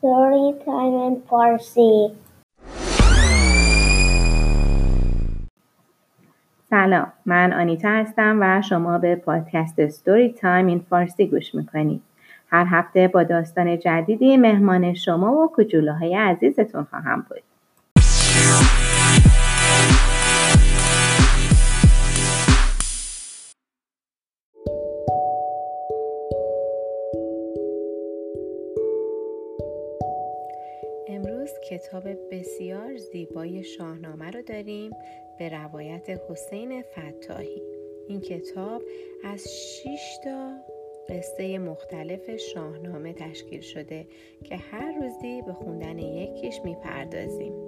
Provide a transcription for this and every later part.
Story Time in Farsi. سلام من آنیتا هستم و شما به پادکست ستوری تایم این فارسی گوش می‌کنید. هر هفته با داستان جدیدی مهمان شما و کجوله عزیزتون خواهم بود. کتاب بسیار زیبای شاهنامه رو داریم به روایت حسین فتاحی. این کتاب از 6 تا قصه مختلف شاهنامه تشکیل شده که هر روزی به خوندن یکیش می‌پردازیم.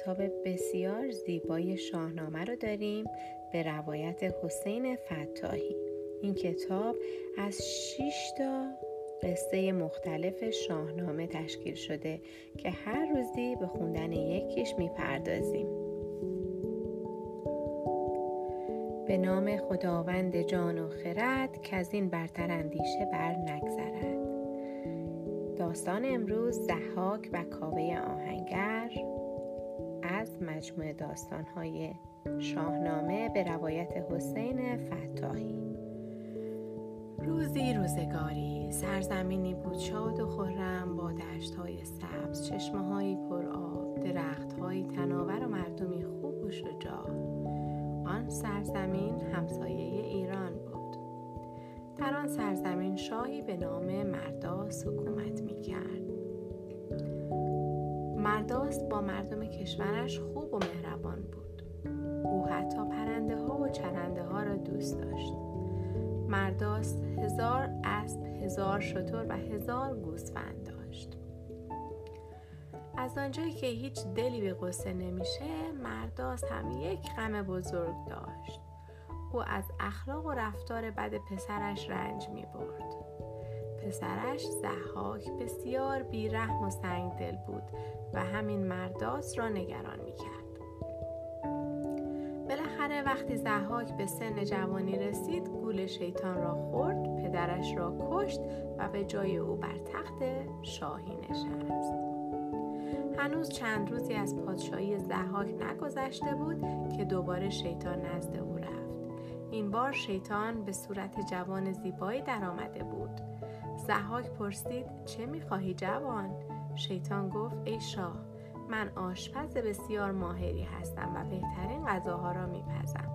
کتاب بسیار زیبای شاهنامه رو داریم به روایت حسین فتاحی. این کتاب از 6 تا قصه مختلف شاهنامه تشکیل شده که هر روزی به خوندن یکیش می‌پردازیم. به نام خداوند جان و خرد که از این برتر اندیشه بر نگذرد داستان امروز زحاک و کاوه آهنگر از مجموعه داستانهای شاهنامه به روایت حسین فتاحی. روزی روزگاری سرزمینی بود شاد و خرم با های سبز چشمه پر آب های تناور و مردمی خوب و شجاع. آن سرزمین همسایه ایران بود. در آن سرزمین شاهی به نام مرداس حکومت می کرد مرداس با مردم کشورش خوب و مهربان بود او حتی پرنده ها و چرنده ها را دوست داشت مرداست هزار اسب هزار شتر و هزار گوسفند داشت از آنجایی که هیچ دلی به قصه نمیشه مرداست هم یک غم بزرگ داشت او از اخلاق و رفتار بد پسرش رنج می برد. پسرش زحاک بسیار بیرحم و سنگ دل بود و همین مرداس را نگران می کرد. وقتی زحاک به سن جوانی رسید گول شیطان را خورد پدرش را کشت و به جای او بر تخت شاهی نشست. هنوز چند روزی از پادشاهی زحاک نگذشته بود که دوباره شیطان نزد او رفت. این بار شیطان به صورت جوان زیبایی در آمده بود. زحاک پرسید چه می‌خواهی جوان؟ شیطان گفت ای شاه من آشپز بسیار ماهری هستم و بهترین غذاها را میپزم.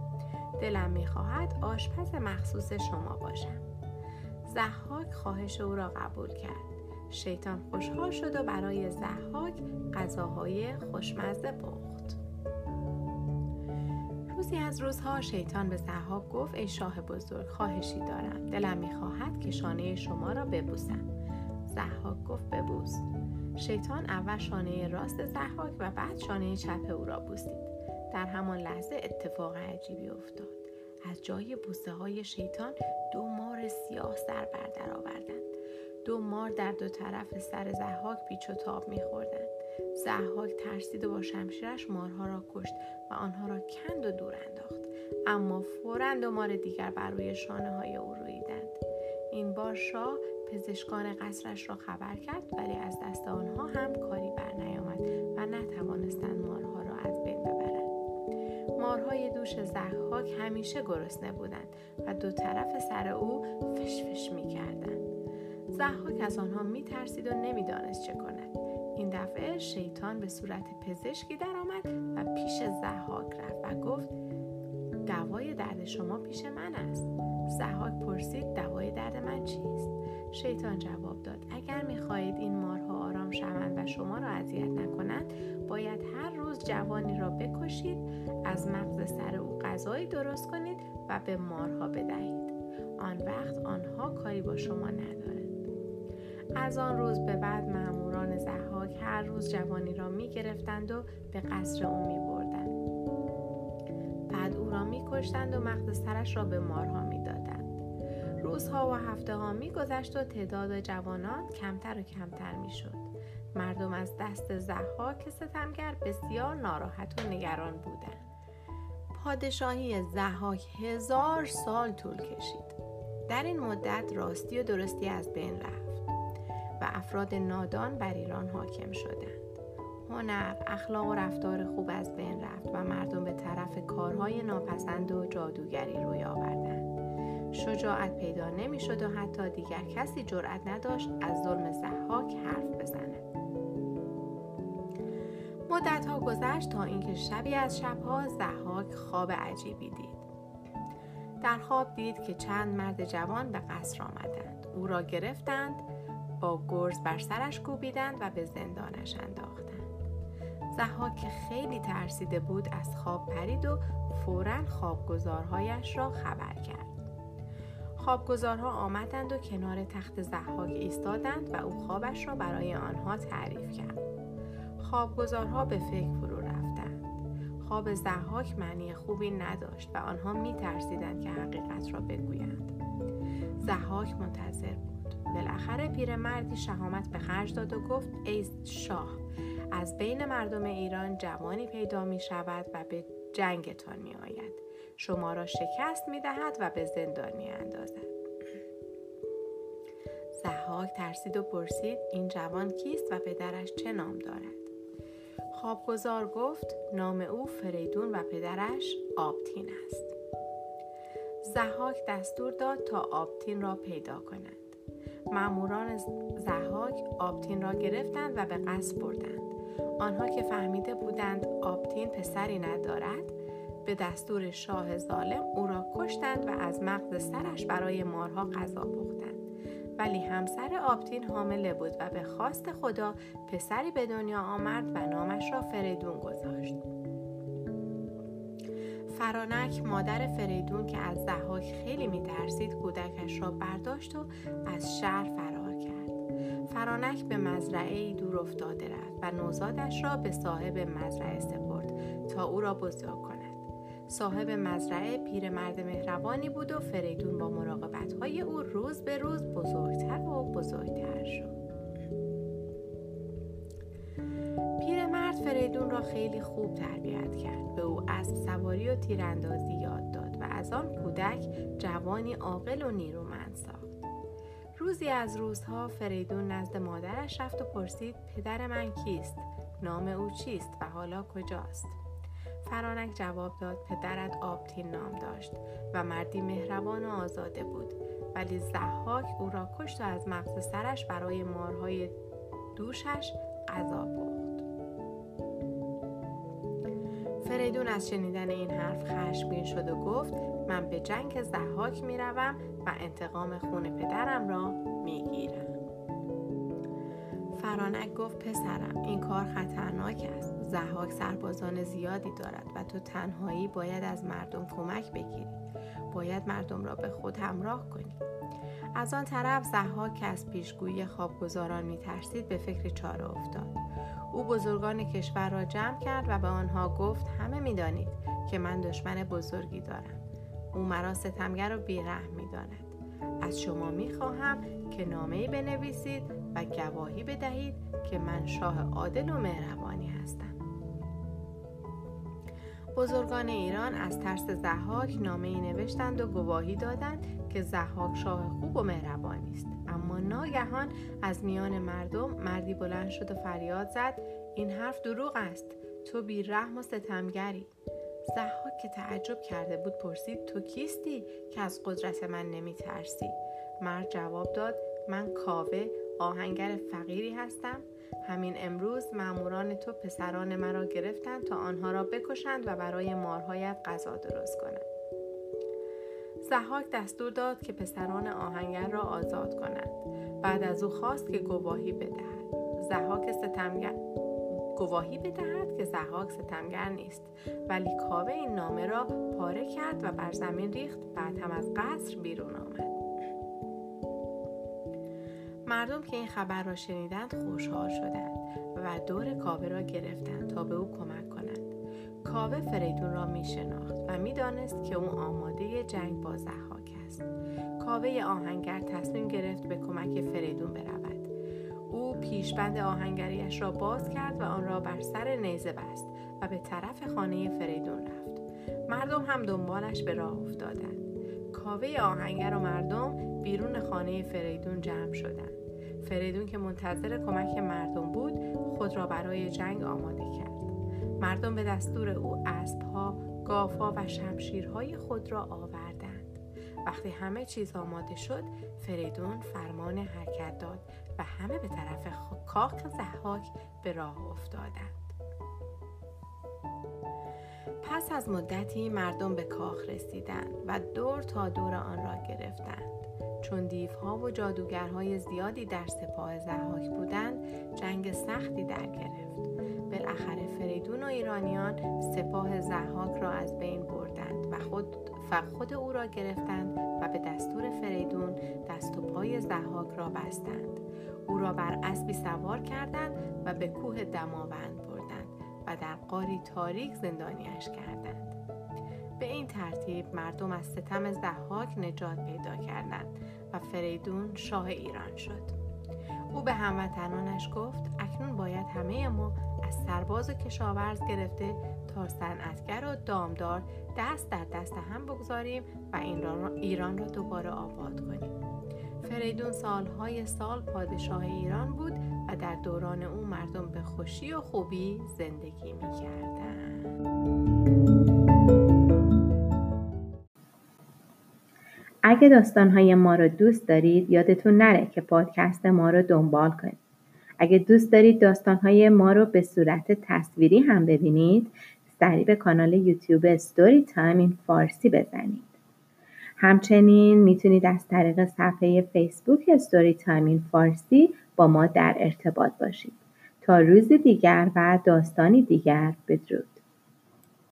دلم می‌خواهد آشپز مخصوص شما باشم. زحاک خواهش او را قبول کرد. شیطان خوشحال شد و برای زحاک غذاهای خوشمزه پخت. روزی از روزها شیطان به زحاک گفت ای شاه بزرگ خواهشی دارم. دلم می‌خواهد که شانه شما را ببوسم. زحاک گفت ببوس. شیطان اول شانه راست زحاک و بعد شانه چپ او را بوسید. در همان لحظه اتفاق عجیبی افتاد. از جای بوسه های شیطان دو مار سیاه سر بر آوردند. دو مار در دو طرف سر زحاک پیچ و تاب میخوردند زحاک ترسید و با شمشیرش مارها را کشت و آنها را کند و دور انداخت. اما فورا دو مار دیگر بر روی شانه های او رویدند. این بار شاه پزشکان قصرش را خبر کرد ولی از دست آنها هم کاری بر نیامد و نتوانستند مارها را از بین ببرند مارهای دوش زحاک همیشه گرسنه بودند و دو طرف سر او فشفش می کردند. زحاک از آنها می ترسید و نمی‌دانست چه کند. این دفعه شیطان به صورت پزشکی درآمد و پیش زحاک رفت و گفت دوای درد شما پیش من است. زحاک پرسید دوای درد من چیست؟ شیطان جواب داد اگر می‌خواهید این مارها آرام شوند و شما را اذیت نکنند باید هر روز جوانی را بکشید از مغز سر او غذایی درست کنید و به مارها بدهید آن وقت آنها کاری با شما ندارد از آن روز به بعد ماموران زحاک هر روز جوانی را می گرفتند و به قصر او می بردند. بعد او را می کشتند و مغز سرش را به مارها می دادند. روزها و هفته ها می گذشت و تعداد جوانان کمتر و کمتر می شد. مردم از دست زحاک ستمگر بسیار ناراحت و نگران بودند. پادشاهی زحاک هزار سال طول کشید. در این مدت راستی و درستی از بین رفت و افراد نادان بر ایران حاکم شدند. هنر اخلاق و رفتار خوب از بین رفت و مردم به طرف کارهای ناپسند و جادوگری روی آوردند. شجاعت پیدا نمی‌شد و حتی دیگر کسی جرأت نداشت از ظلم زحاک حرف بزند. مدت ها گذشت تا اینکه شبی از شبها زحاک خواب عجیبی دید. در خواب دید که چند مرد جوان به قصر آمدند. او را گرفتند با گرز بر سرش کوبیدند و به زندانش انداختند. زحاک خیلی ترسیده بود از خواب پرید و فورا خوابگزارهایش را خبر کرد. خوابگزارها آمدند و کنار تخت زحاک ایستادند و او خوابش را برای آنها تعریف کرد. خوابگزارها به فکر فرو رفتند. خواب زحاک معنی خوبی نداشت و آنها می ترسیدند که حقیقت را بگویند. زحاک منتظر بود. بالاخره پیرمردی شهامت به خرج داد و گفت ای شاه از بین مردم ایران جوانی پیدا می شود و به جنگتان می آید شما را شکست می دهد و به زندان می اندازد زحاک ترسید و پرسید این جوان کیست و پدرش چه نام دارد؟ خوابگزار گفت نام او فریدون و پدرش آبتین است. زحاک دستور داد تا آبتین را پیدا کنند. ماموران زحاک آبتین را گرفتند و به قصد بردند. آنها که فهمیده بودند آبتین پسری ندارد به دستور شاه ظالم او را کشتند و از مغز سرش برای مارها غذا پختند. ولی همسر آبتین حامله بود و به خواست خدا پسری به دنیا آمد و نامش را فریدون گذاشت. فرانک مادر فریدون که از زحاک خیلی میترسید کودکش را برداشت و از شهر فرار کرد. فرانک به مزرعه دور افتاده رفت و نوزادش را به صاحب مزرعه سپرد تا او را بزرگ کند. صاحب مزرعه پیرمرد مهربانی بود و فریدون با مراقبت های او روز به روز بزرگتر و بزرگتر شد. پیرمرد فریدون را خیلی خوب تربیت کرد. به او اسب سواری و تیراندازی یاد داد و از آن کودک جوانی عاقل و نیرومند ساخت. روزی از روزها فریدون نزد مادرش رفت و پرسید پدر من کیست؟ نام او چیست و حالا کجاست؟ فرانک جواب داد پدرت آبتین نام داشت و مردی مهربان و آزاده بود ولی زحاک او را کشت و از مغز سرش برای مارهای دوشش غذا پخت فریدون از شنیدن این حرف خشمگین شد و گفت من به جنگ زحاک می‌روم و انتقام خون پدرم را می‌گیرم. فرانک گفت پسرم این کار خطرناک است. زحاک سربازان زیادی دارد و تو تنهایی باید از مردم کمک بگیری. باید مردم را به خود همراه کنی. از آن طرف زحاک که از پیشگویی خوابگزاران میترسید به فکر چاره افتاد. او بزرگان کشور را جمع کرد و به آنها گفت همه می‌دانید که من دشمن بزرگی دارم. او مرا ستمگر و بیرحم می‌داند. از شما می‌خواهم که نامهای بنویسید و گواهی بدهید که من شاه عادل و مهربانی هستم. بزرگان ایران از ترس زحاک نامه ای نوشتند و گواهی دادند که زحاک شاه خوب و مهربانی است. اما ناگهان از میان مردم مردی بلند شد و فریاد زد این حرف دروغ است. تو بی رحم و ستمگری. زحاک که تعجب کرده بود پرسید تو کیستی که از قدرت من نمی ترسی مرد جواب داد من کاوه آهنگر فقیری هستم. همین امروز ماموران تو پسران مرا گرفتند تا آنها را بکشند و برای مارهایت غذا درست کنند. زحاک دستور داد که پسران آهنگر را آزاد کنند. بعد از او خواست که گواهی بدهد. زحاک ستمگر گواهی بدهد که زحاک ستمگر نیست. ولی کاوه این نامه را پاره کرد و بر زمین ریخت. بعد هم از قصر بیرون آمد. مردم که این خبر را شنیدند خوشحال شدند و دور کاوه را گرفتند تا به او کمک کنند. کاوه فریدون را می شناخت و می دانست که او آماده جنگ با زحاک است. کاوه آهنگر تصمیم گرفت به کمک فریدون برود. او پیشبند آهنگریش را باز کرد و آن را بر سر نیزه بست و به طرف خانه فریدون رفت. مردم هم دنبالش به راه افتادند. کاوه آهنگر و مردم بیرون خانه فریدون جمع شدند فریدون که منتظر کمک مردم بود خود را برای جنگ آماده کرد. مردم به دستور او اسبها گافها و شمشیرهای خود را آوردند. وقتی همه چیز آماده شد فریدون فرمان حرکت داد و همه به طرف کاخ زحاک به راه افتادند. پس از مدتی مردم به کاخ رسیدند و دور تا دور آن را گرفتند. چون دیوها و جادوگرهای زیادی در سپاه زحاک بودند جنگ سختی در گرفت. بالاخره فریدون و ایرانیان سپاه زحاک را از بین بردند و خود, و خود او را گرفتند و به دستور فریدون دست و پای زحاک را بستند. او را بر اسبی سوار کردند و به کوه دماوند بردند و در قاری تاریک زندانیش کردند. به این ترتیب مردم از ستم زحاک نجات پیدا کردند و فریدون شاه ایران شد. او به هموطنانش گفت اکنون باید همه ما از سرباز و کشاورز گرفته تا صنعتگر و دامدار دست در دست هم بگذاریم و ایران را دوباره آباد کنیم. فریدون سالهای سال پادشاه ایران بود در دوران او مردم به خوشی و خوبی زندگی می اگه داستانهای ما رو دوست دارید یادتون نره که پادکست ما رو دنبال کنید. اگه دوست دارید داستانهای ما رو به صورت تصویری هم ببینید سری به کانال یوتیوب Story Time in Farsi بزنید. همچنین می‌تونید از طریق صفحه فیسبوک Story Time in Farsi با ما در ارتباط باشید. تا روز دیگر و داستانی دیگر بدرود.